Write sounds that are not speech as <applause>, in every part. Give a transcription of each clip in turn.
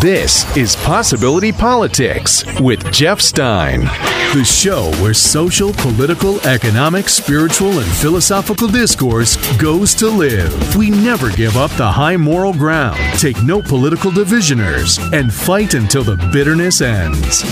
This is Possibility Politics with Jeff Stein. The show where social, political, economic, spiritual, and philosophical discourse goes to live. We never give up the high moral ground, take no political divisioners, and fight until the bitterness ends.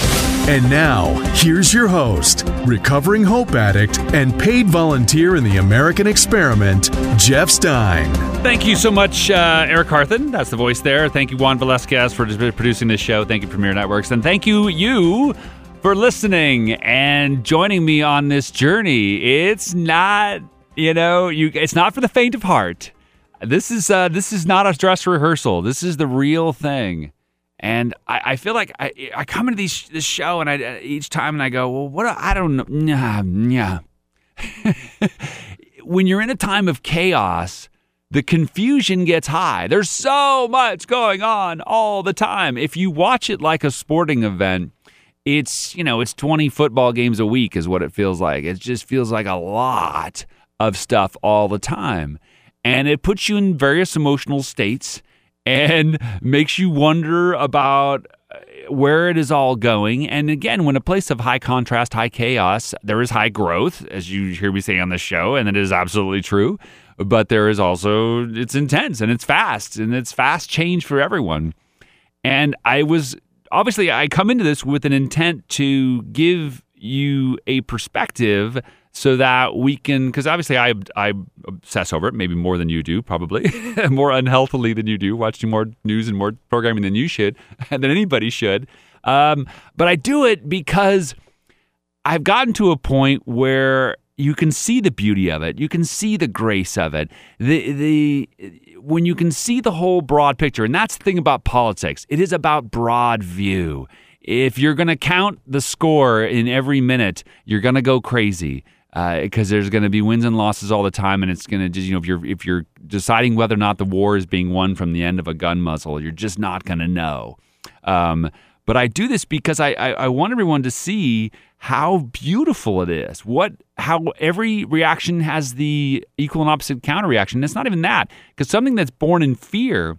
And now, here's your host, recovering hope addict and paid volunteer in the American experiment, Jeff Stein. Thank you so much, uh, Eric Harthen. That's the voice there. Thank you, Juan Velasquez, for producing this show. Thank you, Premiere Networks. And thank you, you, for listening and joining me on this journey. It's not, you know, you. It's not for the faint of heart. This is uh, this is not a dress rehearsal. This is the real thing. And I, I feel like I, I come into these, this show and I each time and I go, well, what? I don't know. Nah, nah. <laughs> when you're in a time of chaos, the confusion gets high. There's so much going on all the time. If you watch it like a sporting event, it's, you know, it's 20 football games a week is what it feels like. It just feels like a lot of stuff all the time. And it puts you in various emotional states and <laughs> makes you wonder about uh, where it is all going. And again, when a place of high contrast, high chaos, there is high growth, as you hear me say on the show, and it is absolutely true. But there is also, it's intense and it's fast and it's fast change for everyone. And I was obviously, I come into this with an intent to give you a perspective so that we can because obviously I I obsess over it maybe more than you do probably <laughs> more unhealthily than you do watching more news and more programming than you should <laughs> than anybody should um, but I do it because I've gotten to a point where you can see the beauty of it. You can see the grace of it. The the when you can see the whole broad picture and that's the thing about politics it is about broad view. If you're going to count the score in every minute you're going to go crazy because uh, there's going to be wins and losses all the time, and it's going to just you know if you're if you're deciding whether or not the war is being won from the end of a gun muzzle, you're just not going to know. Um, but I do this because I, I, I want everyone to see how beautiful it is. What how every reaction has the equal and opposite counter reaction. It's not even that because something that's born in fear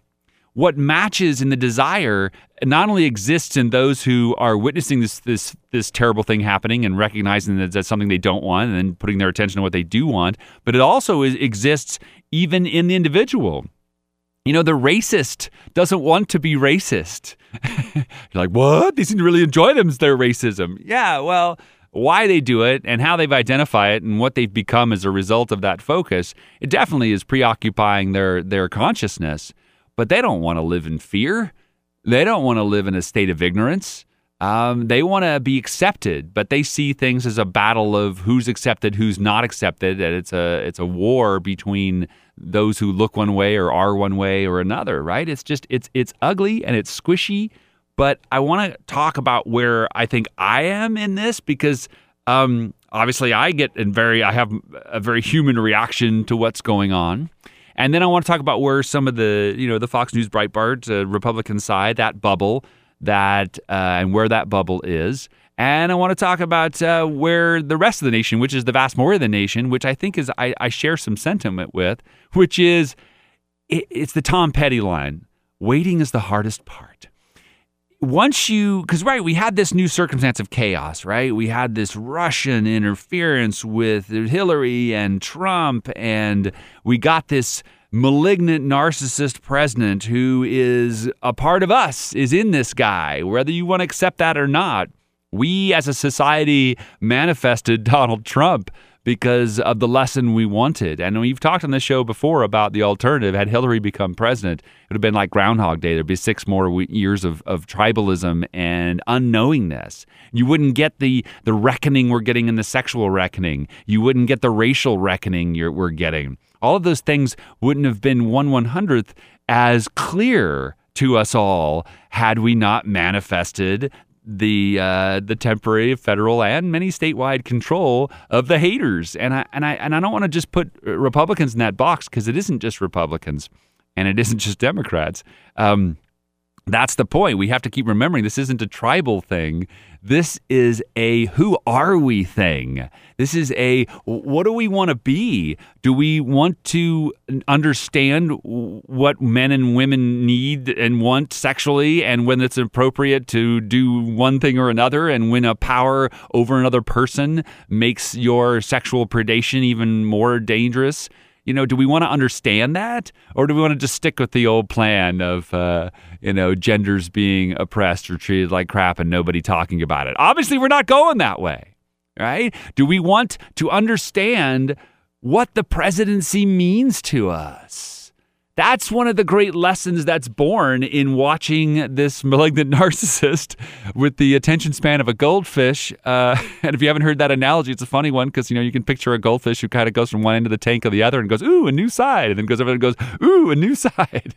what matches in the desire not only exists in those who are witnessing this this this terrible thing happening and recognizing that that's something they don't want and then putting their attention on what they do want, but it also is, exists even in the individual. You know, the racist doesn't want to be racist. <laughs> You're like, what? They seem to really enjoy them, their racism. Yeah, well, why they do it and how they've identified it and what they've become as a result of that focus, it definitely is preoccupying their their consciousness but they don't want to live in fear. They don't want to live in a state of ignorance. Um, they want to be accepted, but they see things as a battle of who's accepted, who's not accepted, and it's a it's a war between those who look one way or are one way or another. Right? It's just it's it's ugly and it's squishy. But I want to talk about where I think I am in this because um, obviously I get in very I have a very human reaction to what's going on. And then I want to talk about where some of the, you know, the Fox News Breitbart uh, Republican side, that bubble, that uh, and where that bubble is. And I want to talk about uh, where the rest of the nation, which is the vast majority of the nation, which I think is I, I share some sentiment with, which is it, it's the Tom Petty line: "Waiting is the hardest part." once you because right we had this new circumstance of chaos right we had this russian interference with hillary and trump and we got this malignant narcissist president who is a part of us is in this guy whether you want to accept that or not we as a society manifested donald trump because of the lesson we wanted. And we've talked on this show before about the alternative. Had Hillary become president, it would have been like Groundhog Day. There'd be six more years of, of tribalism and unknowingness. You wouldn't get the, the reckoning we're getting in the sexual reckoning. You wouldn't get the racial reckoning we're getting. All of those things wouldn't have been one one hundredth as clear to us all had we not manifested the uh, the temporary federal and many statewide control of the haters. And I and I and I don't want to just put Republicans in that box because it isn't just Republicans and it isn't just Democrats. Um, that's the point. We have to keep remembering this isn't a tribal thing. This is a who are we thing. This is a what do we want to be? Do we want to understand what men and women need and want sexually and when it's appropriate to do one thing or another and when a power over another person makes your sexual predation even more dangerous? You know, do we want to understand that, or do we want to just stick with the old plan of, uh, you know, genders being oppressed or treated like crap and nobody talking about it? Obviously, we're not going that way, right? Do we want to understand what the presidency means to us? That's one of the great lessons that's born in watching this malignant <laughs> narcissist with the attention span of a goldfish. Uh, <laughs> and if you haven't heard that analogy, it's a funny one because you know you can picture a goldfish who kind of goes from one end of the tank to the other and goes, "Ooh, a new side," and then goes over and goes, "Ooh, a new <laughs> side,"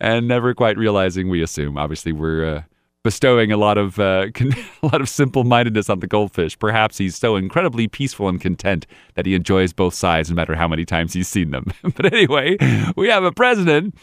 and never quite realizing. We assume, obviously, we're uh, bestowing a lot of uh, <laughs> a lot of simple-mindedness on the goldfish. Perhaps he's so incredibly peaceful and content that he enjoys both sides, no matter how many times he's seen them. <laughs> but anyway, we have a president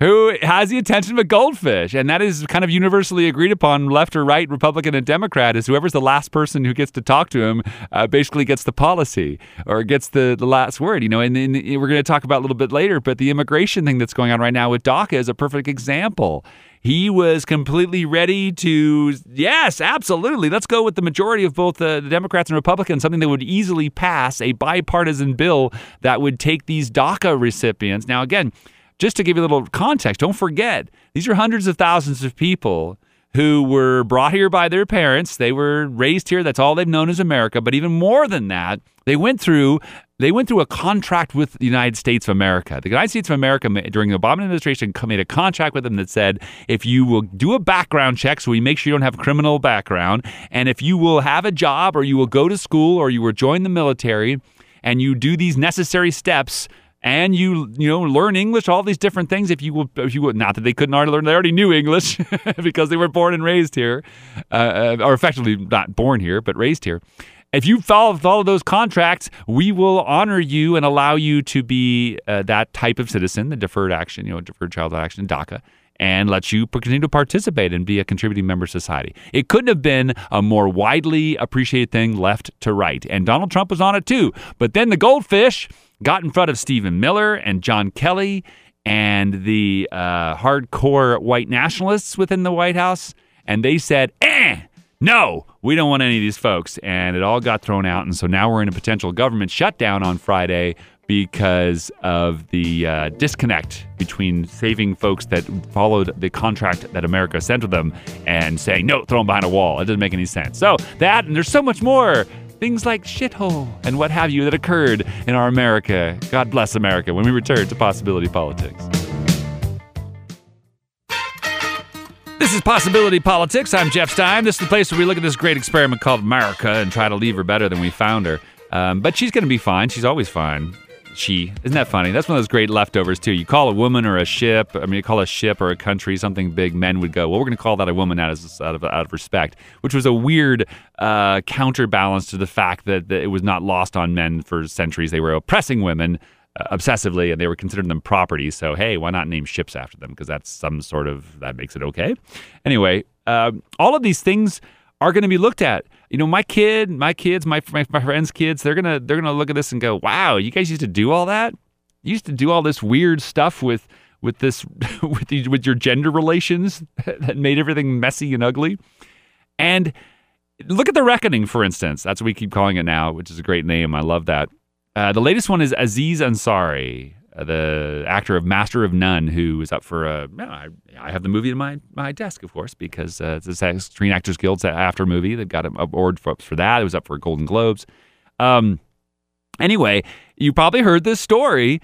who has the attention of a goldfish, and that is kind of universally agreed upon, left or right, Republican and Democrat, is whoever's the last person who gets to talk to him uh, basically gets the policy or gets the, the last word. You know, and, and we're going to talk about a little bit later, but the immigration thing that's going on right now with DACA is a perfect example he was completely ready to, yes, absolutely. Let's go with the majority of both uh, the Democrats and Republicans, something that would easily pass a bipartisan bill that would take these DACA recipients. Now, again, just to give you a little context, don't forget, these are hundreds of thousands of people who were brought here by their parents. They were raised here. That's all they've known as America. But even more than that, they went through they went through a contract with the United States of America. The United States of America during the Obama administration made a contract with them that said if you will do a background check, so we make sure you don't have a criminal background, and if you will have a job or you will go to school or you will join the military, and you do these necessary steps and you you know learn English, all these different things. If you will, if you will, not that they couldn't already learn, they already knew English <laughs> because they were born and raised here, uh, uh, or effectively not born here but raised here. If you follow all of those contracts, we will honor you and allow you to be uh, that type of citizen, the deferred action, you know, deferred child action, DACA, and let you continue to participate and be a contributing member of society. It couldn't have been a more widely appreciated thing left to right. And Donald Trump was on it too. But then the goldfish got in front of Stephen Miller and John Kelly and the uh, hardcore white nationalists within the White House, and they said, eh, no, we don't want any of these folks. And it all got thrown out. And so now we're in a potential government shutdown on Friday because of the uh, disconnect between saving folks that followed the contract that America sent to them and saying, no, throw them behind a wall. It doesn't make any sense. So that, and there's so much more things like shithole and what have you that occurred in our America. God bless America when we return to Possibility Politics. This is Possibility Politics. I'm Jeff Stein. This is the place where we look at this great experiment called America and try to leave her better than we found her. Um, but she's going to be fine. She's always fine she. Isn't that funny? That's one of those great leftovers too. You call a woman or a ship. I mean, you call a ship or a country something big. Men would go, well, we're going to call that a woman out of out of, out of respect, which was a weird uh, counterbalance to the fact that, that, it was not lost on men for centuries. They were oppressing women. Obsessively, and they were considering them property. So, hey, why not name ships after them? Because that's some sort of that makes it okay. Anyway, uh, all of these things are going to be looked at. You know, my kid, my kids, my, my my friends' kids, they're gonna they're gonna look at this and go, "Wow, you guys used to do all that. You used to do all this weird stuff with with this <laughs> with with your gender relations <laughs> that made everything messy and ugly." And look at the reckoning, for instance. That's what we keep calling it now, which is a great name. I love that. Uh, the latest one is Aziz Ansari. Uh, the actor of Master of None, who is up for a. I, have the movie in my my desk, of course, because uh, it's a Screen Actors Guild's after movie. They've got an award for, for that. It was up for Golden Globes. Um, anyway, you probably heard this story.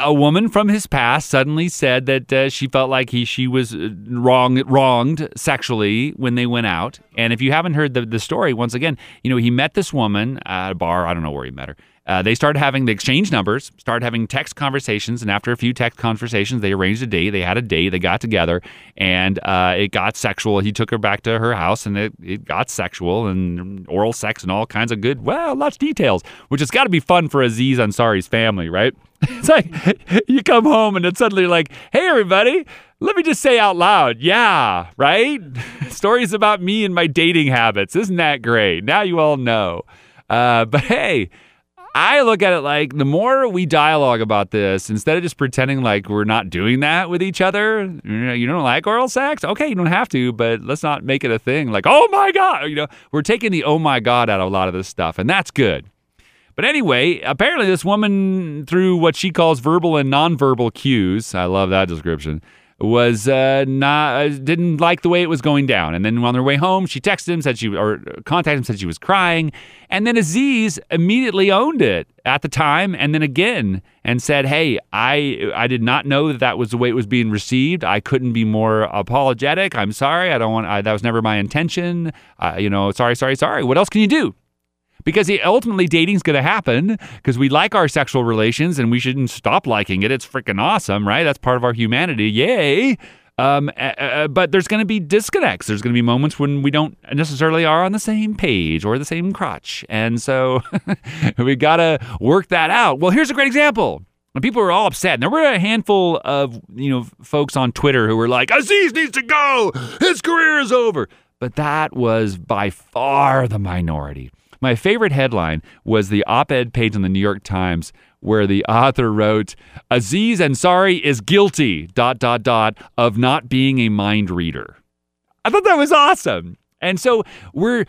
A woman from his past suddenly said that uh, she felt like he she was uh, wrong wronged sexually when they went out. And if you haven't heard the the story, once again, you know he met this woman at a bar. I don't know where he met her Uh, they started having the exchange numbers, started having text conversations, and after a few text conversations, they arranged a date. They had a date. They got together, and uh, it got sexual. He took her back to her house, and it, it got sexual and oral sex and all kinds of good, well, lots of details, which has got to be fun for Aziz Ansari's family, right? <laughs> It's like you come home and it's suddenly like, hey, everybody, let me just say out loud, yeah, right? <laughs> Stories about me and my dating habits. Isn't that great? Now you all know. Uh, but hey, I look at it like the more we dialogue about this, instead of just pretending like we're not doing that with each other, you don't like oral sex? Okay, you don't have to, but let's not make it a thing like, oh my God. You know, we're taking the oh my God out of a lot of this stuff, and that's good. But anyway, apparently this woman, through what she calls verbal and nonverbal cues, I love that description, was uh, not uh, didn't like the way it was going down. And then on their way home, she texted him, said she or contacted him, said she was crying. And then Aziz immediately owned it at the time, and then again, and said, "Hey, I I did not know that that was the way it was being received. I couldn't be more apologetic. I'm sorry. I don't want. I, that was never my intention. Uh, you know, sorry, sorry, sorry. What else can you do?" Because ultimately dating's going to happen because we like our sexual relations and we shouldn't stop liking it. It's freaking awesome, right? That's part of our humanity. Yay. Um, uh, but there's going to be disconnects. There's going to be moments when we don't necessarily are on the same page or the same crotch. And so <laughs> we got to work that out. Well, here's a great example. And people were all upset. And there were a handful of, you know, folks on Twitter who were like, Aziz needs to go. His career is over. But that was by far the minority. My favorite headline was the op ed page in the New York Times where the author wrote, Aziz Ansari is guilty, dot, dot, dot, of not being a mind reader. I thought that was awesome. And so we're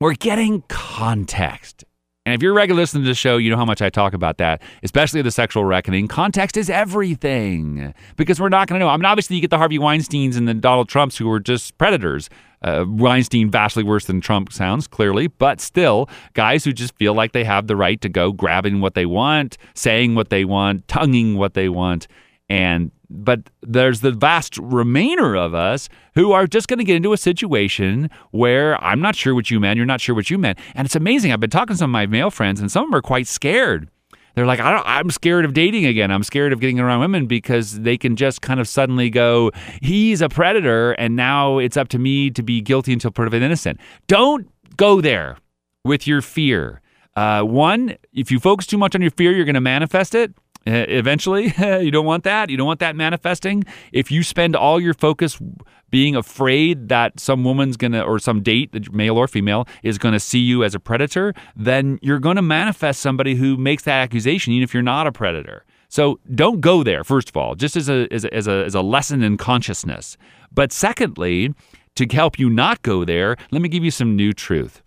we're getting context. And if you're a regular listener to the show, you know how much I talk about that, especially the sexual reckoning. Context is everything because we're not going to know. I mean, obviously, you get the Harvey Weinsteins and the Donald Trumps who were just predators. Uh, Weinstein vastly worse than Trump sounds, clearly, but still, guys who just feel like they have the right to go grabbing what they want, saying what they want, tonguing what they want. And but there's the vast remainder of us who are just going to get into a situation where I'm not sure what you meant, you're not sure what you meant. And it's amazing. I've been talking to some of my male friends, and some of them are quite scared. They're like, I am scared of dating again. I'm scared of getting around women because they can just kind of suddenly go, he's a predator, and now it's up to me to be guilty until proven innocent. Don't go there with your fear. Uh, one, if you focus too much on your fear, you're going to manifest it. Uh, eventually, <laughs> you don't want that. You don't want that manifesting. If you spend all your focus being afraid that some woman's going to, or some date, male or female, is going to see you as a predator, then you're going to manifest somebody who makes that accusation, even if you're not a predator. So don't go there, first of all, just as a, as a, as a, as a lesson in consciousness. But secondly, to help you not go there, let me give you some new truth.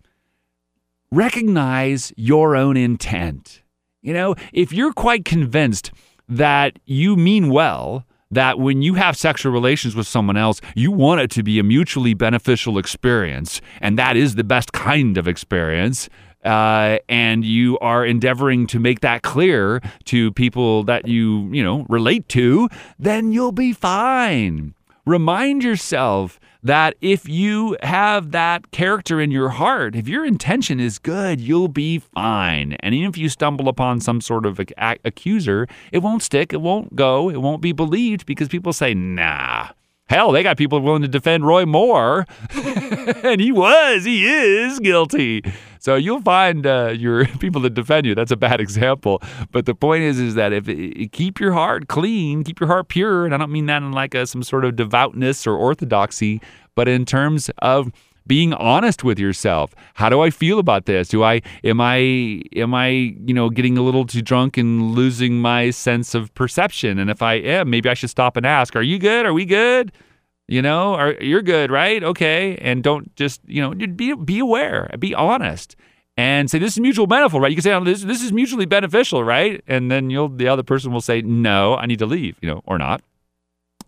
Recognize your own intent. You know, if you're quite convinced that you mean well, that when you have sexual relations with someone else, you want it to be a mutually beneficial experience, and that is the best kind of experience. Uh, and you are endeavoring to make that clear to people that you, you know, relate to, then you'll be fine. Remind yourself that if you have that character in your heart, if your intention is good, you'll be fine. And even if you stumble upon some sort of accuser, it won't stick, it won't go, it won't be believed because people say, nah. Hell, they got people willing to defend Roy Moore, <laughs> and he was, he is guilty. So you'll find uh, your <laughs> people that defend you. That's a bad example, but the point is, is that if keep your heart clean, keep your heart pure, and I don't mean that in like a, some sort of devoutness or orthodoxy, but in terms of being honest with yourself. How do I feel about this? Do I am I am I, you know, getting a little too drunk and losing my sense of perception? And if I am, maybe I should stop and ask, "Are you good? Are we good?" You know, are you're good, right? Okay, and don't just you know be be aware, be honest, and say this is mutual beneficial, right? You can say oh, this this is mutually beneficial, right? And then you'll the other person will say no, I need to leave, you know, or not.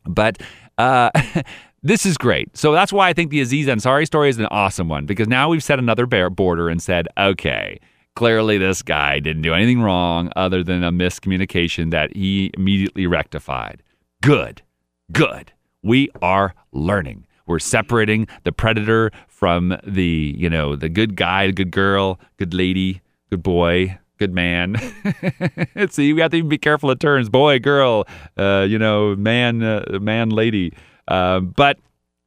But uh, <laughs> this is great. So that's why I think the Aziz Ansari story is an awesome one because now we've set another border and said, okay, clearly this guy didn't do anything wrong other than a miscommunication that he immediately rectified. Good, good we are learning. We're separating the predator from the, you know, the good guy, good girl, good lady, good boy, good man. <laughs> See, we have to even be careful of terms, boy, girl, uh, you know, man, uh, man, lady. Uh, but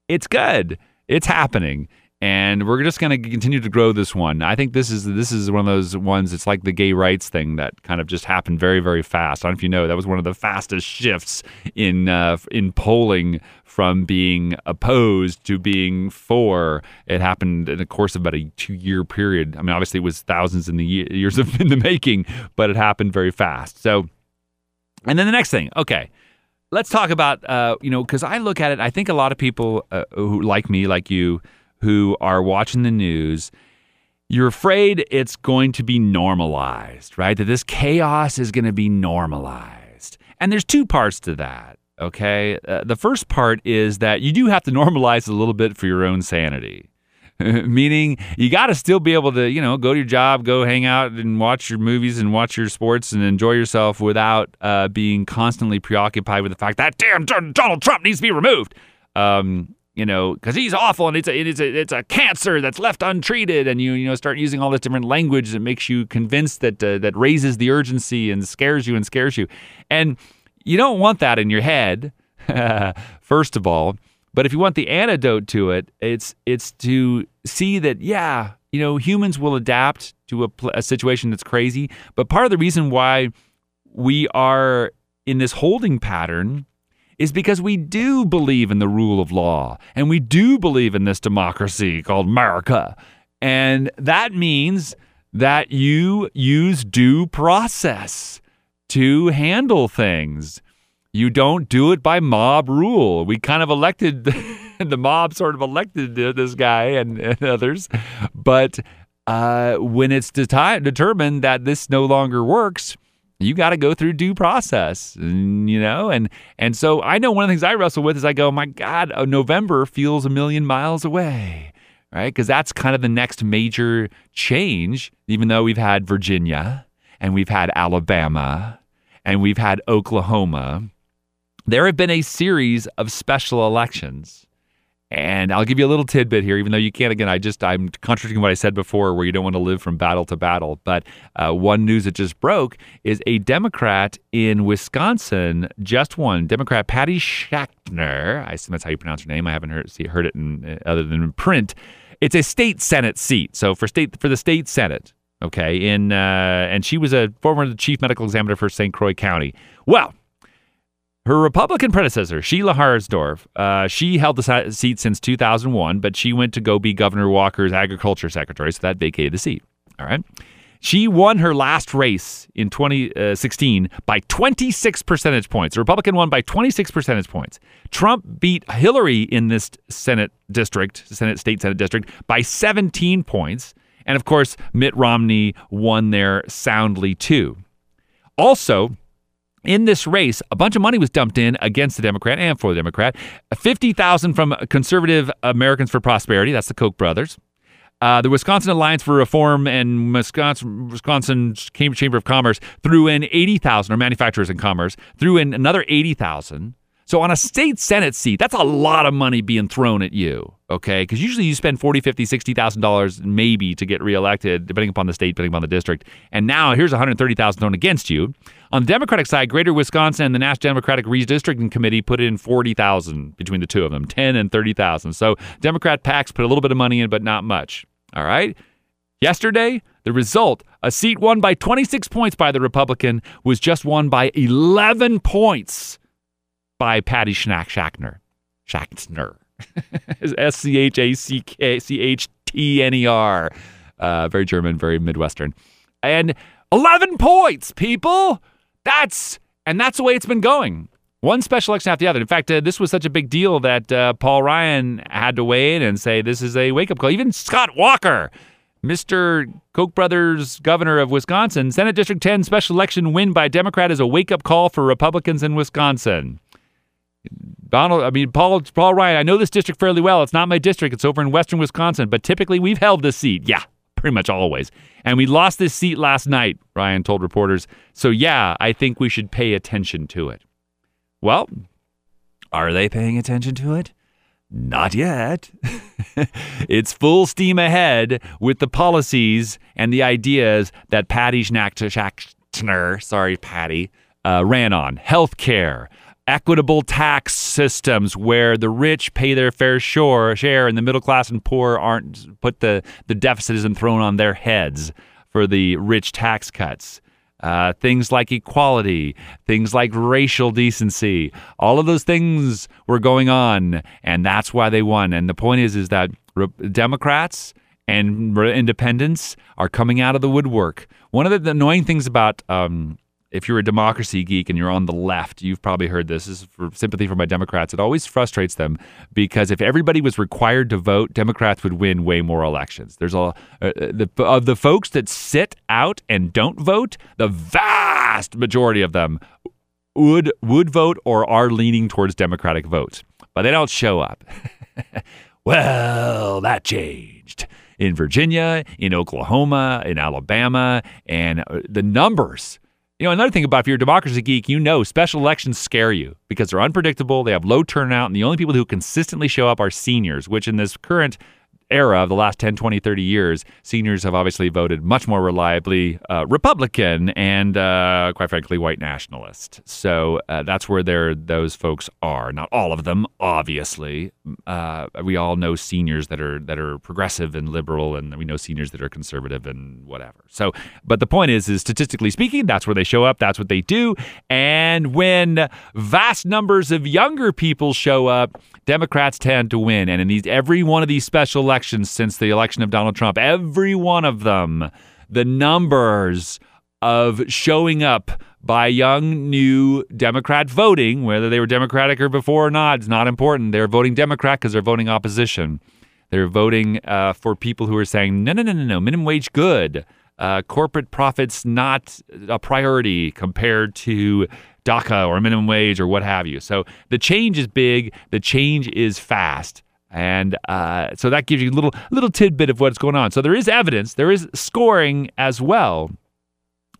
it's good. It's happening and we're just going to continue to grow this one. I think this is this is one of those ones. It's like the gay rights thing that kind of just happened very very fast. I don't know if you know that was one of the fastest shifts in uh, in polling from being opposed to being for. It happened in the course of about a two year period. I mean, obviously it was thousands in the years of <laughs> in the making, but it happened very fast. So, and then the next thing, okay let's talk about uh, you know because I look at it. I think a lot of people uh, who like me, like you, who are watching the news, you're afraid it's going to be normalized, right? That this chaos is going to be normalized. And there's two parts to that, okay? Uh, the first part is that you do have to <laughs> normalize a little bit for your own sanity. <laughs> Meaning, you got to still be able to, you know, go to your job, go hang out and watch your movies and watch your sports and enjoy yourself without uh, being constantly preoccupied with the fact that damn Donald Trump needs to be removed. Um, you know, because he's awful and it's a, it's a it's a cancer that's left untreated, and you you know start using all this different language that makes you convinced that uh, that raises the urgency and scares you and scares you, and you don't want that in your head, <laughs> first of all. But if you want the antidote to it, it's it's to see that yeah, you know, humans will adapt to a, a situation that's crazy. But part of the reason why we are in this holding pattern is because we do believe in the rule of law and we do believe in this democracy called America. And that means that you use due process to handle things. You don't do it by mob rule. We kind of elected, <laughs> the mob sort of elected this guy and, and others. But uh, when it's de- determined that this no longer works, you got to go through due process, you know, and and so I know one of the things I wrestle with is I go, my God, uh, November feels a million miles away, right? Because that's kind of the next major change. Even though we've had Virginia and we've had Alabama and we've had Oklahoma, there have been a series of special elections and I'll give you a little tidbit here, even though you can't. Again, I just I'm contradicting what I said before, where you don't want to live from battle to battle. But uh, one news that just broke is a Democrat in Wisconsin just won. Democrat Patty Schachtner, I assume that's how you pronounce her name. I haven't heard see, heard it in, uh, other than in print. It's a state senate seat. So for state for the state senate, okay. In uh, and she was a former chief medical examiner for St. Croix County. Well, her Republican predecessor, Sheila Harsdorf, uh, she held the seat since 2001, but she went to go be Governor Walker's agriculture secretary, so that vacated the seat. All right. She won her last race in 2016 uh, by 26 percentage points. The Republican won by 26 percentage points. Trump beat Hillary in this Senate district, Senate state Senate district, by 17 points. And of course, Mitt Romney won there soundly too. Also, in this race, a bunch of money was dumped in against the Democrat and for the Democrat. 50,000 from conservative Americans for Prosperity, that's the Koch brothers. Uh, the Wisconsin Alliance for Reform and Wisconsin, Wisconsin Chamber of Commerce threw in 80,000, or Manufacturers and Commerce threw in another 80,000. So on a state senate seat, that's a lot of money being thrown at you, okay? Because usually you spend forty, fifty, sixty thousand dollars maybe to get reelected, depending upon the state, depending upon the district. And now here's one hundred thirty thousand thrown against you. On the Democratic side, Greater Wisconsin and the National Democratic Redistricting Committee put in forty thousand between the two of them, ten and thirty thousand. So Democrat PACs put a little bit of money in, but not much. All right. Yesterday, the result, a seat won by 26 points by the Republican, was just won by 11 points by Patty Schnack Schachtner. Schachtner. <laughs> S C H A C K C H T N E R. Uh, very German, very Midwestern. And 11 points, people. That's, and that's the way it's been going. One special election after the other. In fact, uh, this was such a big deal that uh, Paul Ryan had to weigh in and say this is a wake up call. Even Scott Walker, Mr. Koch brothers governor of Wisconsin, Senate District 10 special election win by Democrat is a wake up call for Republicans in Wisconsin. Donald, I mean, Paul, Paul Ryan, I know this district fairly well. It's not my district. It's over in western Wisconsin, but typically we've held this seat. Yeah, pretty much always. And we lost this seat last night, Ryan told reporters. So, yeah, I think we should pay attention to it. Well, are they paying attention to it? Not yet. <laughs> it's full steam ahead with the policies and the ideas that Patty Schnachter, sorry, Patty, uh, ran on. Healthcare, equitable tax systems where the rich pay their fair share and the middle class and poor aren't put the, the deficit isn't thrown on their heads for the rich tax cuts. Uh, things like equality, things like racial decency, all of those things were going on, and that's why they won. And the point is, is that Democrats and independents are coming out of the woodwork. One of the, the annoying things about um, if you're a democracy geek and you're on the left, you've probably heard this. This is for sympathy for my Democrats. It always frustrates them because if everybody was required to vote, Democrats would win way more elections. There's a uh, the, of the folks that sit out and don't vote, the vast majority of them would would vote or are leaning towards Democratic votes, but they don't show up. <laughs> well, that changed in Virginia, in Oklahoma, in Alabama, and uh, the numbers you know, another thing about if you're a democracy geek, you know special elections scare you because they're unpredictable, they have low turnout, and the only people who consistently show up are seniors, which in this current era of the last 10, 20, 30 years, seniors have obviously voted much more reliably uh, Republican and, uh, quite frankly, white nationalist. So uh, that's where those folks are. Not all of them, obviously. Uh, we all know seniors that are that are progressive and liberal, and we know seniors that are conservative and whatever. So, but the point is, is statistically speaking, that's where they show up. That's what they do. And when vast numbers of younger people show up, Democrats tend to win. And in these every one of these special elections since the election of Donald Trump, every one of them, the numbers of showing up by young new Democrat voting, whether they were Democratic or before or not, it's not important. They're voting Democrat because they're voting opposition. They're voting uh, for people who are saying, no, no, no, no, no, minimum wage good. Uh, corporate profits not a priority compared to DACA or minimum wage or what have you. So the change is big, the change is fast. And uh, so that gives you a little little tidbit of what's going on. So there is evidence, there is scoring as well,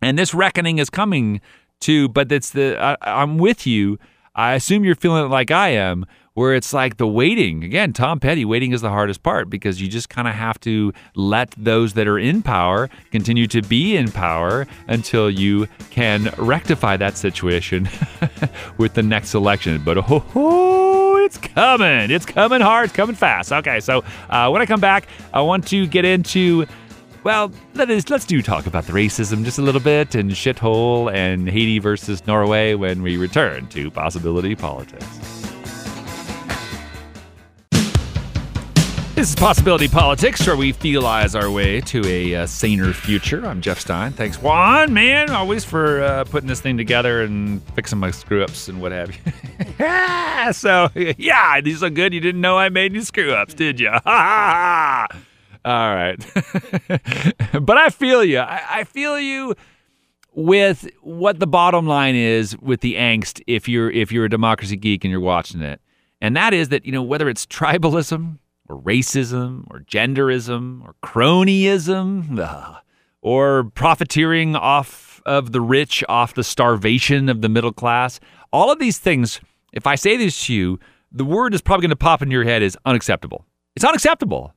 and this reckoning is coming too, But it's the I, I'm with you. I assume you're feeling it like I am, where it's like the waiting. Again, Tom Petty, waiting is the hardest part because you just kind of have to let those that are in power continue to be in power until you can rectify that situation <laughs> with the next election. But oh, it's coming. It's coming hard. It's coming fast. Okay, so uh, when I come back, I want to get into well, that is, let's do talk about the racism just a little bit and shithole and Haiti versus Norway when we return to Possibility Politics. This is Possibility Politics, where we feelize our way to a uh, saner future. I'm Jeff Stein. Thanks, Juan, man, always for uh, putting this thing together and fixing my screw ups and what have you. <laughs> so, yeah, these are good. You didn't know I made any screw ups, did you? <laughs> All right. <laughs> but I feel you. I, I feel you with what the bottom line is with the angst if you're if you're a democracy geek and you're watching it. And that is that, you know, whether it's tribalism, or racism or genderism or cronyism <laughs> or profiteering off of the rich, off the starvation of the middle class. All of these things, if I say this to you, the word is probably going to pop into your head is unacceptable. It's unacceptable.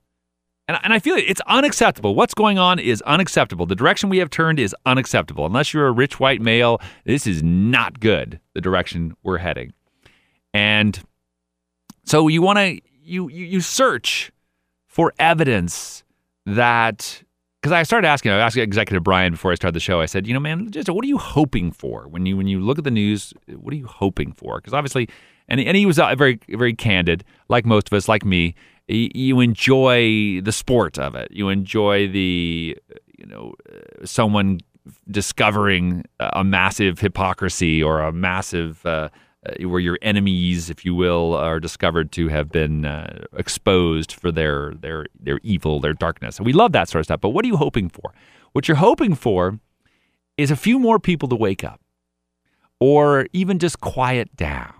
And, and I feel it, it's unacceptable. What's going on is unacceptable. The direction we have turned is unacceptable. Unless you're a rich white male, this is not good, the direction we're heading. And so you want to you, you, you search for evidence that because I started asking, I asked Executive Brian before I started the show. I said, you know, man, just what are you hoping for when you when you look at the news? What are you hoping for? Because obviously, and and he was uh, very very candid, like most of us, like me. You enjoy the sport of it. You enjoy the you know someone discovering a massive hypocrisy or a massive uh, uh, where your enemies, if you will, are discovered to have been uh, exposed for their their their evil, their darkness. And we love that sort of stuff. But what are you hoping for? What you're hoping for is a few more people to wake up, or even just quiet down.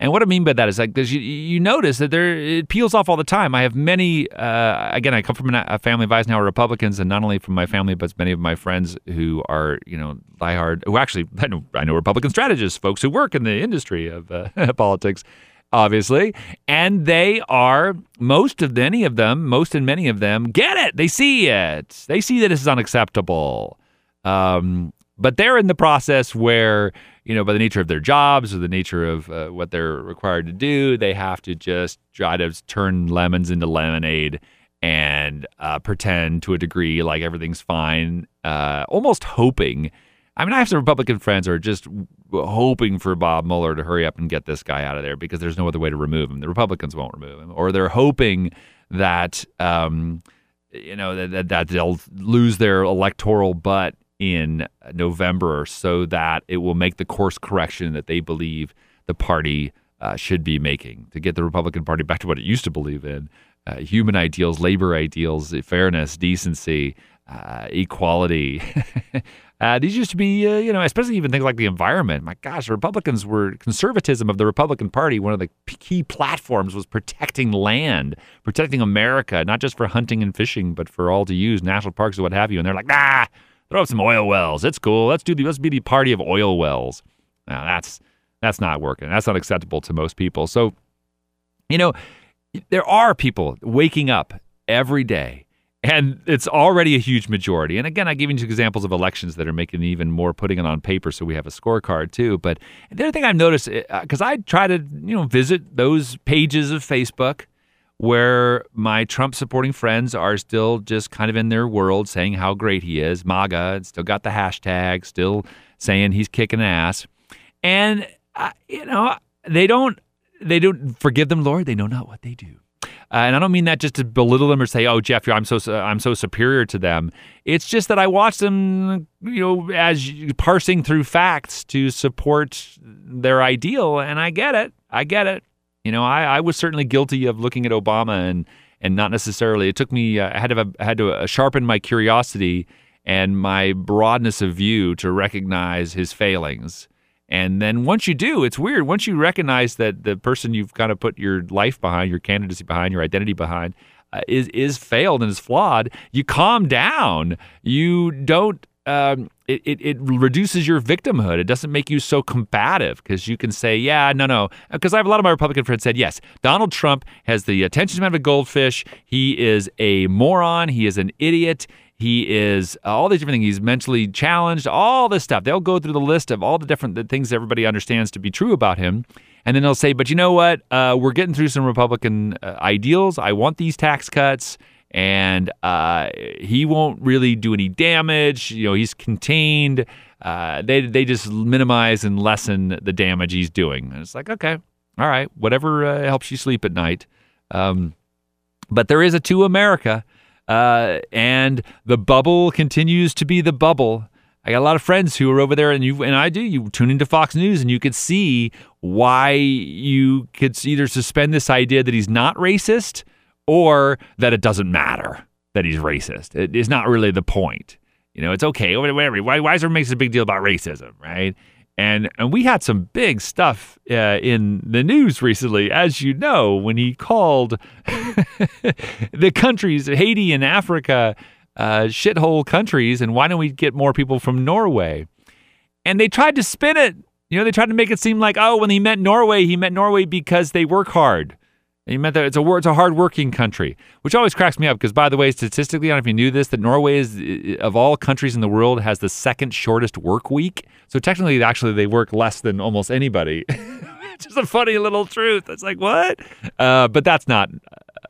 And what I mean by that is like, because you, you notice that there it peels off all the time. I have many. Uh, again, I come from a family of Eisenhower Republicans, and not only from my family, but many of my friends who are you know diehard. Who actually <laughs> I know, I know Republican strategists, folks who work in the industry of uh, <laughs> politics, obviously, and they are most of any of them, most and many of them get it. They see it. They see that this is unacceptable. Um, but they're in the process where you know by the nature of their jobs or the nature of uh, what they're required to do they have to just try to turn lemons into lemonade and uh, pretend to a degree like everything's fine uh, almost hoping. I mean i have some republican friends who are just hoping for bob mueller to hurry up and get this guy out of there because there's no other way to remove him. The republicans won't remove him. Or they're hoping that um, you know that, that they'll lose their electoral butt in November so that it will make the course correction that they believe the party uh, should be making to get the Republican Party back to what it used to believe in uh, human ideals, labor ideals, fairness, decency, uh, equality. <laughs> Uh, these used to be, uh, you know, especially even things like the environment. My gosh, Republicans were conservatism of the Republican Party. One of the key platforms was protecting land, protecting America, not just for hunting and fishing, but for all to use, national parks and what have you. And they're like, nah, Throw up some oil wells. It's cool. Let's do the let's be the party of oil wells. Now that's that's not working. That's not acceptable to most people. So, you know, there are people waking up every day and it's already a huge majority. And again, I give you examples of elections that are making even more putting it on paper so we have a scorecard too. But the other thing I've noticed, because uh, I try to, you know, visit those pages of Facebook where my Trump supporting friends are still just kind of in their world saying how great he is, MAGA, still got the hashtag, still saying he's kicking ass. And, uh, you know, they don't, they don't forgive them, Lord. They know not what they do. Uh, and I don't mean that just to belittle them or say, "Oh, Jeff, I'm so I'm so superior to them." It's just that I watch them, you know, as parsing through facts to support their ideal, and I get it. I get it. You know, I, I was certainly guilty of looking at Obama and and not necessarily. It took me. Uh, I had to I had to uh, sharpen my curiosity and my broadness of view to recognize his failings. And then once you do, it's weird. Once you recognize that the person you've kind of put your life behind, your candidacy behind, your identity behind, uh, is is failed and is flawed, you calm down. You don't um, it, it, it, reduces your victimhood. It doesn't make you so combative because you can say, yeah, no, no. Because I have a lot of my Republican friends said, yes, Donald Trump has the attention span of a goldfish. He is a moron. He is an idiot. He is all these different things. He's mentally challenged, all this stuff. They'll go through the list of all the different things everybody understands to be true about him. And then they'll say, but you know what? Uh, we're getting through some Republican uh, ideals. I want these tax cuts and uh, he won't really do any damage. You know, he's contained. Uh, they they just minimize and lessen the damage he's doing. And it's like, okay, all right, whatever uh, helps you sleep at night. Um, but there is a to America, uh, and the bubble continues to be the bubble. I got a lot of friends who are over there, and you and I do. You tune into Fox News, and you could see why you could either suspend this idea that he's not racist or that it doesn't matter that he's racist. It is not really the point. You know, it's okay, whatever. Why, why is there makes a big deal about racism, right? And and we had some big stuff uh, in the news recently, as you know, when he called <laughs> the countries Haiti and Africa uh, shithole countries, and why don't we get more people from Norway? And they tried to spin it. You know, they tried to make it seem like, oh, when he meant Norway, he meant Norway because they work hard. And you meant that it's a it's a hardworking country, which always cracks me up because, by the way, statistically, I don't know if you knew this, that Norway is of all countries in the world has the second shortest work week. So technically, actually, they work less than almost anybody. <laughs> Just a funny little truth. It's like what? Uh, but that's not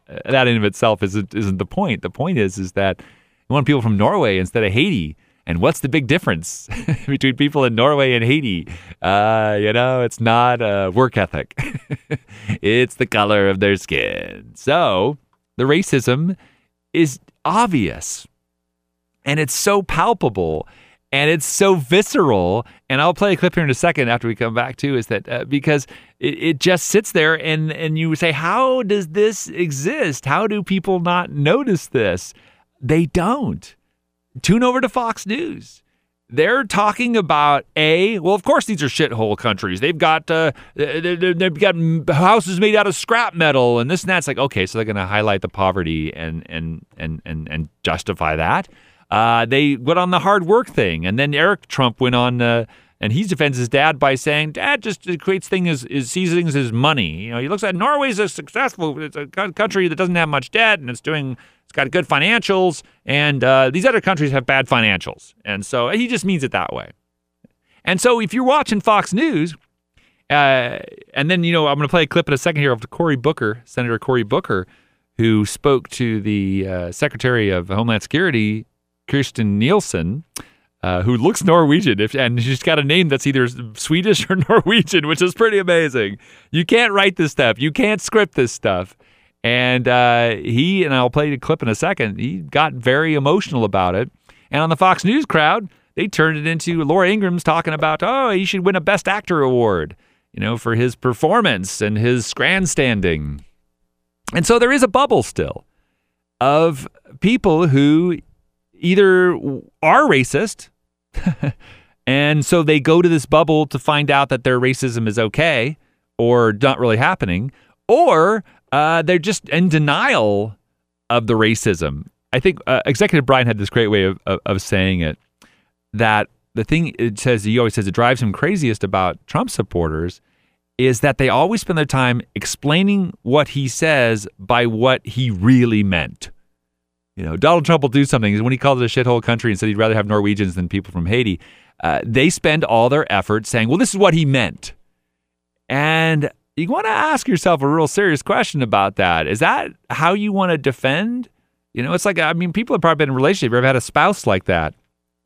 uh, that in of itself isn't isn't the point. The point is is that you want people from Norway instead of Haiti and what's the big difference <laughs> between people in Norway and Haiti? Uh, you know, it's not a work ethic, <laughs> it's the color of their skin. So the racism is obvious and it's so palpable and it's so visceral. And I'll play a clip here in a second after we come back too. Is that uh, because it, it, just sits there and and you say, how does this exist? How do people not notice this? They don't tune over to Fox News. They're talking about a well, of course these are shithole countries. They've got uh, they've got houses made out of scrap metal and this and that's like okay, so they're going to highlight the poverty and and and and and justify that. Uh, they went on the hard work thing, and then Eric Trump went on uh, And he defends his dad by saying, Dad just creates things as, sees things as money. You know, he looks at Norway's a successful, it's a country that doesn't have much debt and it's doing, it's got good financials. And uh, these other countries have bad financials. And so he just means it that way. And so if you're watching Fox News, uh, and then, you know, I'm going to play a clip in a second here of Cory Booker, Senator Cory Booker, who spoke to the uh, Secretary of Homeland Security, Kirstjen Nielsen, uh, who looks Norwegian, if, and she's got a name that's either Swedish <laughs> or Norwegian, which is pretty amazing. You can't write this stuff. You can't script this stuff. And uh, he, and I'll play the clip in a second, he got very emotional about it. And on the Fox News crowd, they turned it into Laura Ingraham's talking about, oh, he should win a Best Actor award, you know, for his performance and his grandstanding. And so there is a bubble still of people who either are racist, <laughs> and so they go to this bubble to find out that their racism is okay or not really happening, or uh, they're just in denial of the racism. I think uh, Executive Brian had this great way of, of, of saying it that the thing it says he always says it drives him craziest about Trump supporters is that they always spend their time explaining what he says by what he really meant. You know, Donald Trump will do something. When he called it a shithole country and said he'd rather have Norwegians than people from Haiti, uh, they spend all their effort saying, well, this is what he meant. And you want to ask yourself a real serious question about that. Is that how you want to defend? You know, it's like, I mean, people have probably been in a relationship. You ever had a spouse like that?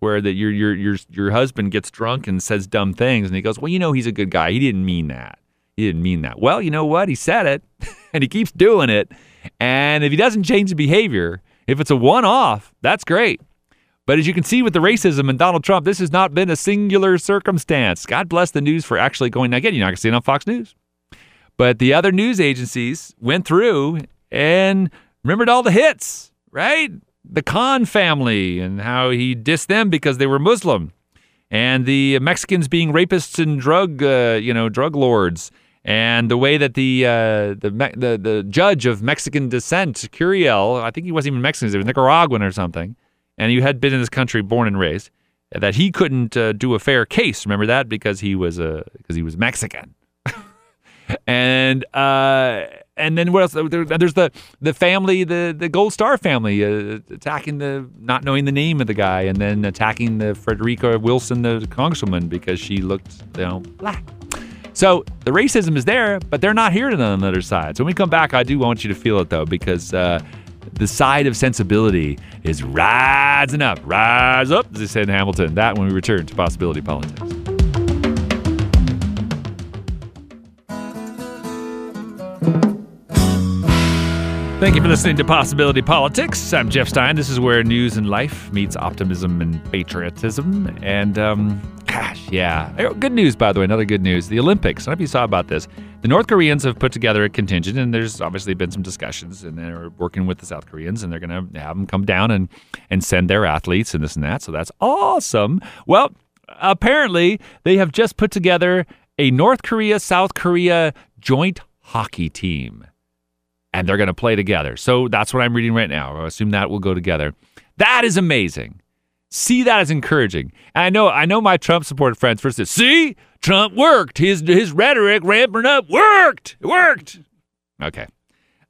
Where that your your your your husband gets drunk and says dumb things, and he goes, "Well, you know, he's a good guy. He didn't mean that." He didn't mean that. Well, you know what? He said it <laughs> and he keeps doing it. And if he doesn't change the behavior, if it's a one off, that's great. But as you can see with the racism and Donald Trump, this has not been a singular circumstance. God bless the news for actually going. Again, you're not going to see it on Fox News. But the other news agencies went through and remembered all the hits, right? The Khan family and how he dissed them because they were Muslim, and the Mexicans being rapists and drug, uh, you know, drug lords, and the way that the uh, the, the the judge of Mexican descent, Curiel, I think he wasn't even Mexican, he was Nicaraguan or something, and he had been in this country, born and raised, that he couldn't uh, do a fair case. Remember that? Because he was a because he was Mexican, and uh, and then what else? There's the the family, the the Gold Star family, uh, attacking the not knowing the name of the guy, and then attacking the Frederica Wilson, the congresswoman, because she looked you know black. So the racism is there, but they're not here on the other side. So when we come back, I do want you to feel it though, because uh, the side of sensibility is rising up, rise up, as they said in Hamilton. That when we return to Possibility Politics. Thank you for listening to Possibility Politics. I'm Jeff Stein. This is where news and life meets optimism and patriotism. And, um, gosh, yeah. Good news, by the way. Another good news. The Olympics. I don't know if you saw about this. The North Koreans have put together a contingent, and there's obviously been some discussions, and they're working with the South Koreans, and they're going to have them come down and, and send their athletes and this and that. So that's awesome. Well, apparently, they have just put together a North Korea South Korea joint hockey team and they're going to play together. So that's what I'm reading right now. I assume that will go together. That is amazing. See that as encouraging. And I know I know my Trump supported friends first said, see, Trump worked. His his rhetoric ramping up worked. It worked. Okay.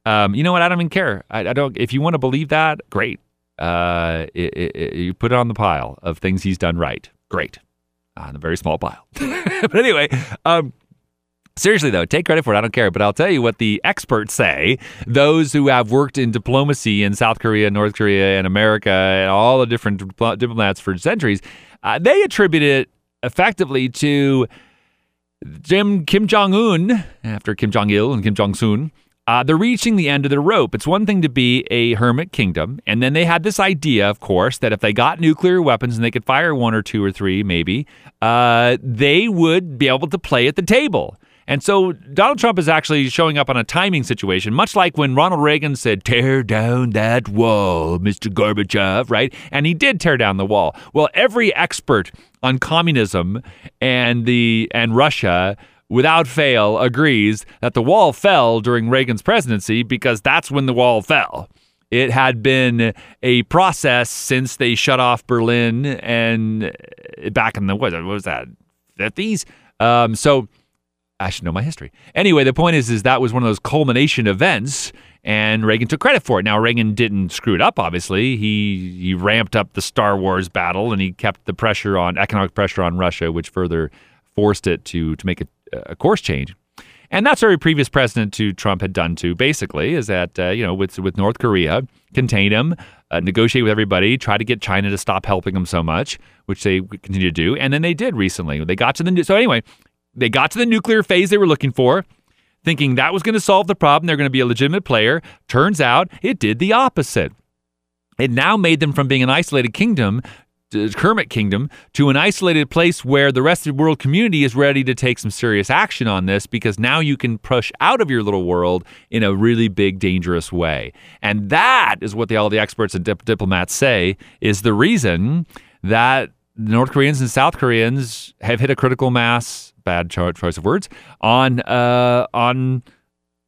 Um, you know what? I don't even care. I, I don't. If you want to believe that, great. Uh, it, it, you put it on the pile of things he's done right. Great. On a very small pile. <laughs> but anyway, um, Seriously, though, take credit for it. I don't care. But I'll tell you what the experts say. Those who have worked in diplomacy in South Korea, North Korea, and America, and all the different diplomats for centuries, uh, they attribute it effectively to Jim Kim Jong Un, after Kim Jong il and Kim Jong Sun. Uh, they're reaching the end of the rope. It's one thing to be a hermit kingdom. And then they had this idea, of course, that if they got nuclear weapons and they could fire one or two or three, maybe, uh, they would be able to play at the table. And so Donald Trump is actually showing up on a timing situation, much like when Ronald Reagan said, tear down that wall, Mr. Gorbachev, right? And he did tear down the wall. Well, every expert on communism and the and Russia without fail agrees that the wall fell during Reagan's presidency because that's when the wall fell. It had been a process since they shut off Berlin and back in the what was that 50s. Um, so I should know my history. Anyway, the point is, is that was one of those culmination events, and Reagan took credit for it. Now Reagan didn't screw it up. Obviously, he he ramped up the Star Wars battle, and he kept the pressure on economic pressure on Russia, which further forced it to to make a, a course change. And that's every previous president to Trump had done too. Basically, is that uh, you know with with North Korea, contain him, uh, negotiate with everybody, try to get China to stop helping them so much, which they continue to do, and then they did recently. They got to the so anyway, they got to the nuclear phase they were looking for, thinking that was going to solve the problem. They're going to be a legitimate player. Turns out it did the opposite. It now made them from being an isolated kingdom, Kermit Kingdom, to an isolated place where the rest of the world community is ready to take some serious action on this because now you can push out of your little world in a really big, dangerous way. And that is what the, all the experts and dip- diplomats say is the reason that North Koreans and South Koreans have hit a critical mass bad choice of words on uh, on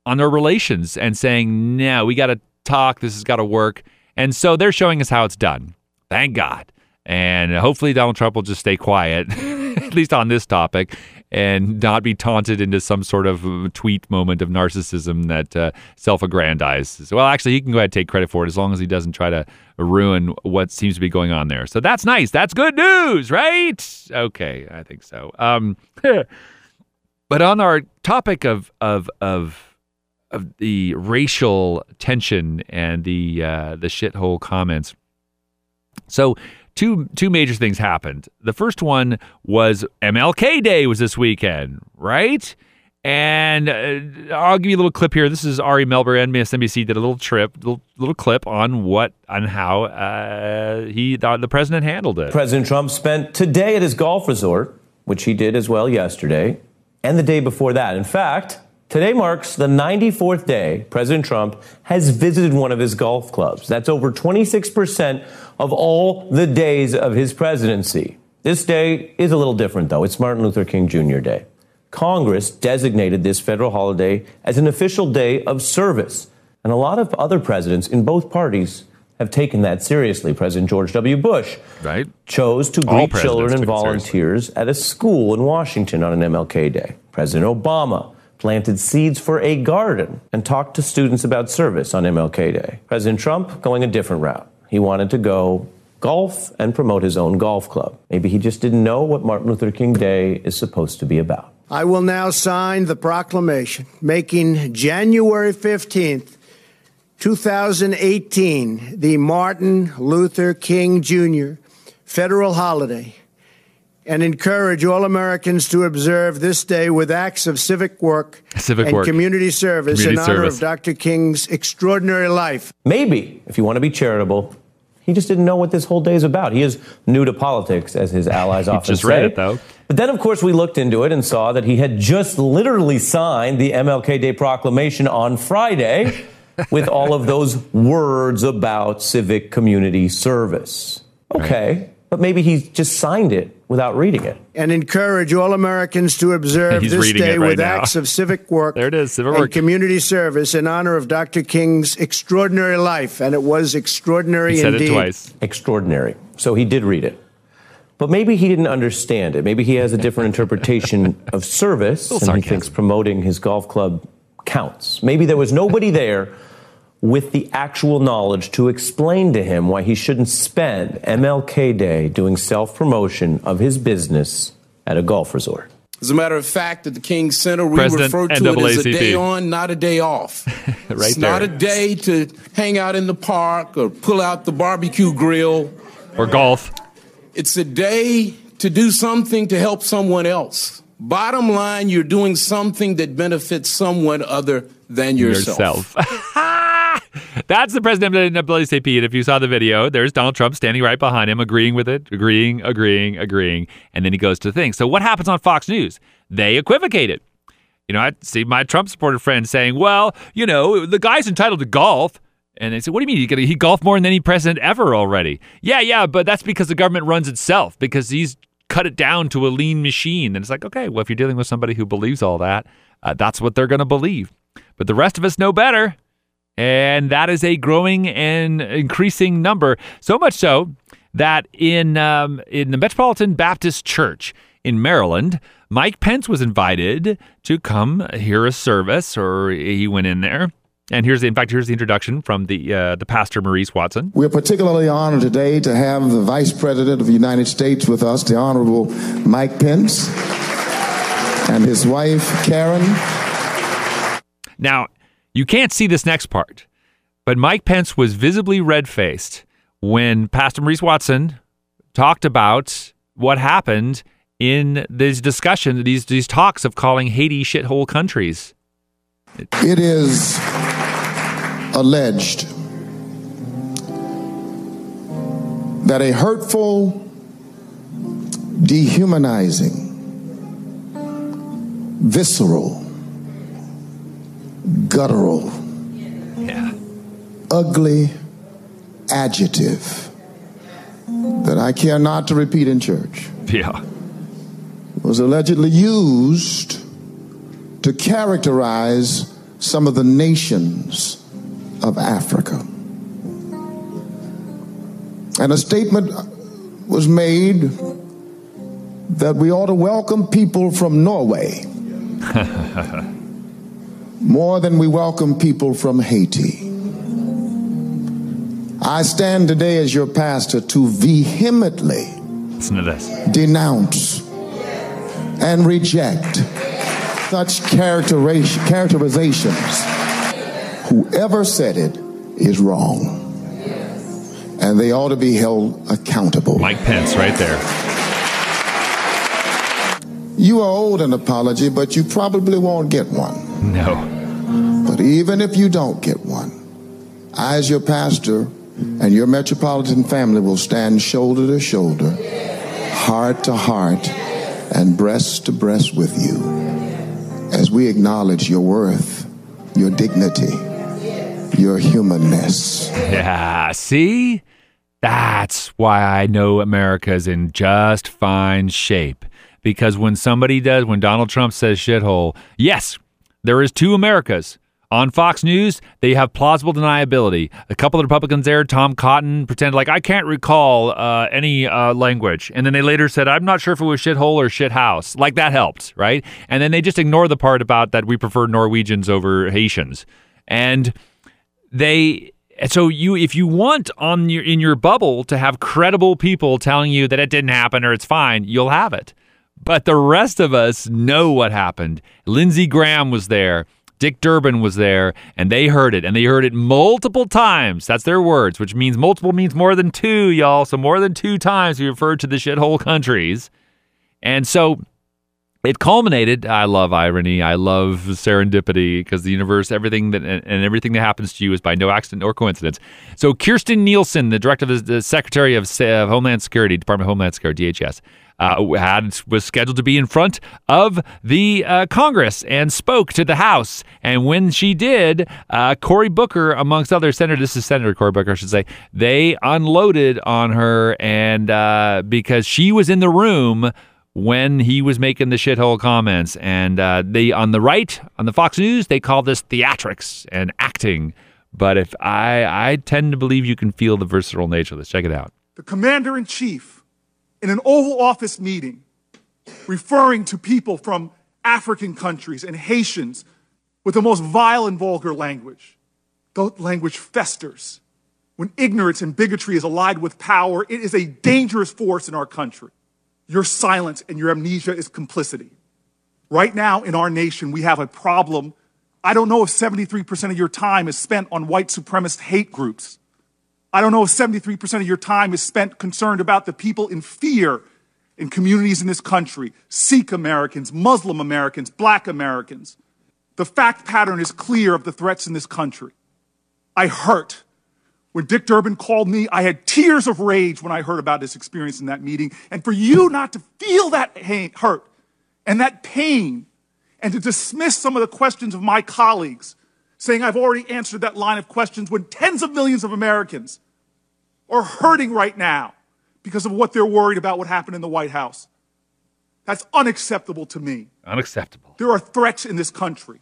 on their relations and saying, "No, we got to talk. This has got to work." And so they're showing us how it's done. Thank God. And hopefully Donald Trump will just stay quiet, <laughs> at least on this topic, and not be taunted into some sort of tweet moment of narcissism that uh, self-aggrandizes. Well, actually, he can go ahead and take credit for it as long as he doesn't try to ruin what seems to be going on there. So that's nice. That's good news, right? Okay, I think so. Um, <laughs> but on our topic of of of of the racial tension and the uh, the shithole comments. So two two major things happened. The first one was MLK Day was this weekend, right? And uh, I'll give you a little clip here. This is Ari Melber, MSNBC, did a little trip, little, little clip on what and how uh, he thought the president handled it. President Trump spent today at his golf resort, which he did as well yesterday, and the day before that. In fact, today marks the 94th day President Trump has visited one of his golf clubs. That's over 26% of all the days of his presidency. This day is a little different, though. It's Martin Luther King Jr. Day. Congress designated this federal holiday as an official day of service. And a lot of other presidents in both parties have taken that seriously. President George W. Bush right. chose to greet children and volunteers at a school in Washington on an MLK Day. President Obama planted seeds for a garden and talked to students about service on MLK Day. President Trump going a different route. He wanted to go golf and promote his own golf club. Maybe he just didn't know what Martin Luther King Day is supposed to be about. I will now sign the proclamation making January 15th, 2018, the Martin Luther King Jr. federal holiday and encourage all Americans to observe this day with acts of civic work civic and work. community service community in honor of Dr. King's extraordinary life. Maybe, if you want to be charitable, he just didn't know what this whole day is about. He is new to politics, as his allies <laughs> often just say. read it, though. But then, of course, we looked into it and saw that he had just literally signed the MLK Day proclamation on Friday <laughs> with all of those words about civic community service. Okay, right. But maybe he just signed it without reading it. And encourage all Americans to observe <laughs> He's this day right with now. acts of civic <laughs> work there it is, civic and work. community service in honor of Dr. King's extraordinary life. And it was extraordinary he said indeed. it twice. Extraordinary. So he did read it. But maybe he didn't understand it. Maybe he has a different interpretation of <laughs> service, and sarcasm. he thinks promoting his golf club counts. Maybe there was nobody there with the actual knowledge to explain to him why he shouldn't spend MLK Day doing self promotion of his business at a golf resort. As a matter of fact, at the King Center, we President refer to it as a day on, not a day off. <laughs> Right it's not a day to hang out in the park or pull out the barbecue grill. Or golf. It's a day to do something to help someone else. Bottom line, you're doing something that benefits someone other than yourself. <laughs> That's the president of NAACP. And if you saw the video, there's Donald Trump standing right behind him, agreeing with it, agreeing, agreeing, agreeing. And then he goes to the thing. So what happens on Fox News? They equivocate it. You know, I see my Trump supporter friend saying, well, you know, the guy's entitled to golf. And they say, what do you mean? He, he golfed more than any president ever already. Yeah, yeah, but that's because the government runs itself, because he's cut it down to a lean machine. And it's like, okay, well, if you're dealing with somebody who believes all that, uh, that's what they're going to believe. But the rest of us know better. And that is a growing and increasing number. So much so that in um, in the Metropolitan Baptist Church in Maryland. Mike Pence was invited to come hear a service, or he went in there. And here's the, in fact, here's the introduction from the uh, the pastor Maurice Watson. We're particularly honored today to have the Vice President of the United States with us, the Honorable Mike Pence, and his wife Karen. Now, you can't see this next part, but Mike Pence was visibly red faced when Pastor Maurice Watson talked about what happened in these discussions, these these talks of calling Haiti shithole countries. It is alleged that a hurtful, dehumanizing, visceral, guttural, yeah. ugly adjective that I care not to repeat in church Yeah. was allegedly used to characterize some of the nations of Africa. And a statement was made that we ought to welcome people from Norway <laughs> more than we welcome people from Haiti. I stand today as your pastor to vehemently to denounce and reject such characterizations. Whoever said it is wrong. And they ought to be held accountable. Mike Pence, right there. You are owed an apology, but you probably won't get one. No. But even if you don't get one, I, as your pastor, and your metropolitan family will stand shoulder to shoulder, heart to heart, and breast to breast with you as we acknowledge your worth, your dignity, your humanness. Yeah. See? That's why I know America's in just fine shape. Because when somebody does, when Donald Trump says shithole, yes, there is two Americas. On Fox News, they have plausible deniability. A couple of Republicans there, Tom Cotton, pretended like I can't recall uh, any uh, language, and then they later said I'm not sure if it was shithole or shithouse. Like that helped, right? And then they just ignore the part about that we prefer Norwegians over Haitians, and they. So you, if you want on your in your bubble to have credible people telling you that it didn't happen or it's fine, you'll have it. But the rest of us know what happened. Lindsey Graham was there. Dick Durbin was there, and they heard it, and they heard it multiple times. That's their words, which means multiple means more than two, y'all. So more than two times we referred to the shithole countries. And so it culminated. I love irony. I love serendipity because the universe, everything that and everything that happens to you is by no accident or coincidence. So Kirstjen Nielsen, the director of the, Secretary of, of Homeland Security, Department of Homeland Security, DHS, uh, had was scheduled to be in front of the uh, Congress and spoke to the House. And when she did, uh, Cory Booker, amongst other senators, this is Senator Cory Booker, I should say, they unloaded on her, and uh, because she was in the room when he was making the shithole comments, and uh, they on the right on the Fox News they call this theatrics and acting. But if I I tend to believe you can feel the visceral nature of this. Check it out. The commander in chief in an Oval Office meeting referring to people from African countries and Haitians with the most vile and vulgar language. The language festers. When ignorance and bigotry is allied with power, it is a dangerous force in our country. Your silence and your amnesia is complicity. Right now in our nation, we have a problem. I don't know if 73% of your time is spent on white supremacist hate groups. I don't know if 73% of your time is spent concerned about the people in fear in communities in this country Sikh Americans, Muslim Americans, black Americans. The fact pattern is clear of the threats in this country. I hurt. When Dick Durbin called me, I had tears of rage when I heard about his experience in that meeting. And for you not to feel that hurt and that pain and to dismiss some of the questions of my colleagues, saying I've already answered that line of questions when tens of millions of Americans are hurting right now because of what they're worried about what happened in the White House. That's unacceptable to me. Unacceptable. There are threats in this country.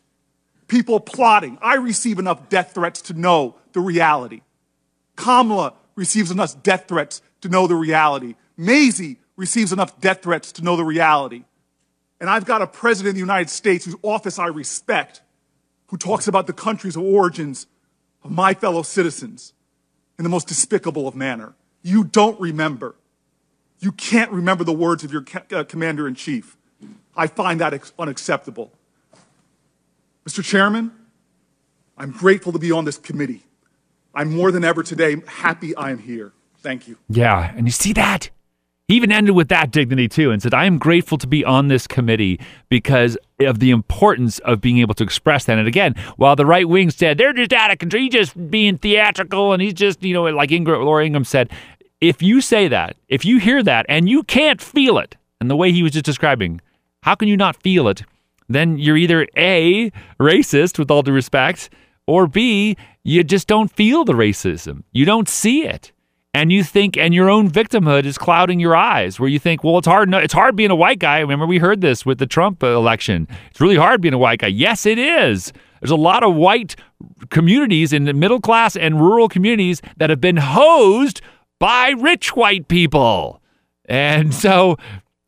People plotting. I receive enough death threats to know the reality. Kamala receives enough death threats to know the reality. Mazie receives enough death threats to know the reality. And I've got a president of the United States whose office I respect, who talks about the countries of origins of my fellow citizens in the most despicable of manner. You don't remember. You can't remember the words of your uh, commander in chief. I find that unacceptable. Mr. Chairman, I'm grateful to be on this committee. I'm more than ever today happy I am here. Thank you. Yeah, and you see that? He even ended with that dignity too and said, I am grateful to be on this committee because of the importance of being able to express that. And again, while the right wing said they're just out of control, he's just being theatrical and he's just, you know, like Ingraham, Laura Ingraham said, if you say that, if you hear that and you can't feel it, and the way he was just describing, how can you not feel it? Then you're either A, racist with all due respect, or B, you just don't feel the racism. You don't see it. And you think, and your own victimhood is clouding your eyes, where you think, well, it's hard. It's hard being a white guy. Remember, we heard this with the Trump uh, election. It's really hard being a white guy. Yes, it is. There's a lot of white communities in the middle class and rural communities that have been hosed by rich white people. And <laughs> so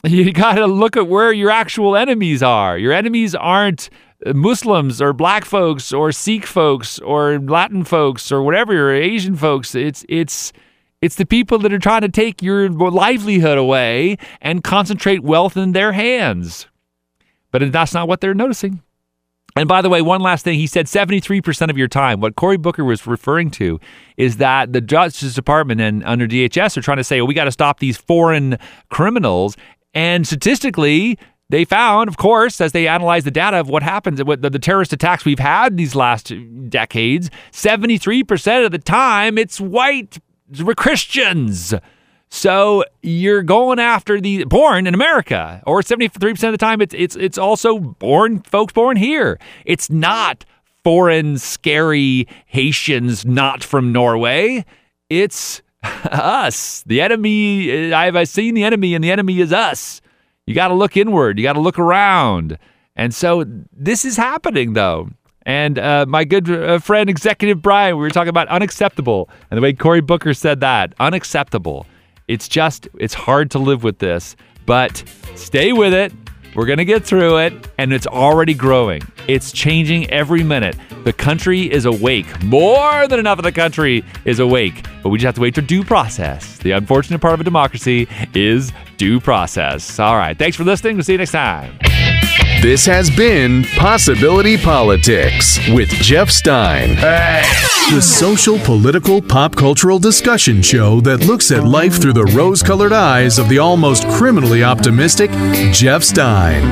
you got to look at where your actual enemies are. Your enemies aren't uh, Muslims or black folks or Sikh folks or Latin folks or whatever or Asian folks. It's it's it's the people that are trying to take your livelihood away and concentrate wealth in their hands. But that's not what they're noticing. And by the way, one last thing, he said 73% of your time. What Cory Booker was referring to is that the Justice Department and under DHS are trying to say, well, we got to stop these foreign criminals. And statistically, they found, of course, as they analyzed the data of what happens, what the, the terrorist attacks we've had these last decades, 73% of the time it's white Christians. So you're going after the born in America, or 73% of the time it's it's it's also born folks born here. It's not foreign scary Haitians not from Norway. It's <laughs> us. The enemy I've seen the enemy and the enemy is us. You got to look inward, you got to look around. And so this is happening though. And uh, my good uh, friend, Executive Brian, we were talking about unacceptable. And the way Cory Booker said that, unacceptable. It's just, it's hard to live with this, but stay with it. We're going to get through it, and it's already growing. It's changing every minute. The country is awake. More than enough of the country is awake, but we just have to wait for due process. The unfortunate part of a democracy is due process. All right. Thanks for listening. We'll see you next time. This has been Possibility Politics with Jeff Stein. The social, political, pop cultural discussion show that looks at life through the rose colored eyes of the almost criminally optimistic Jeff Stein.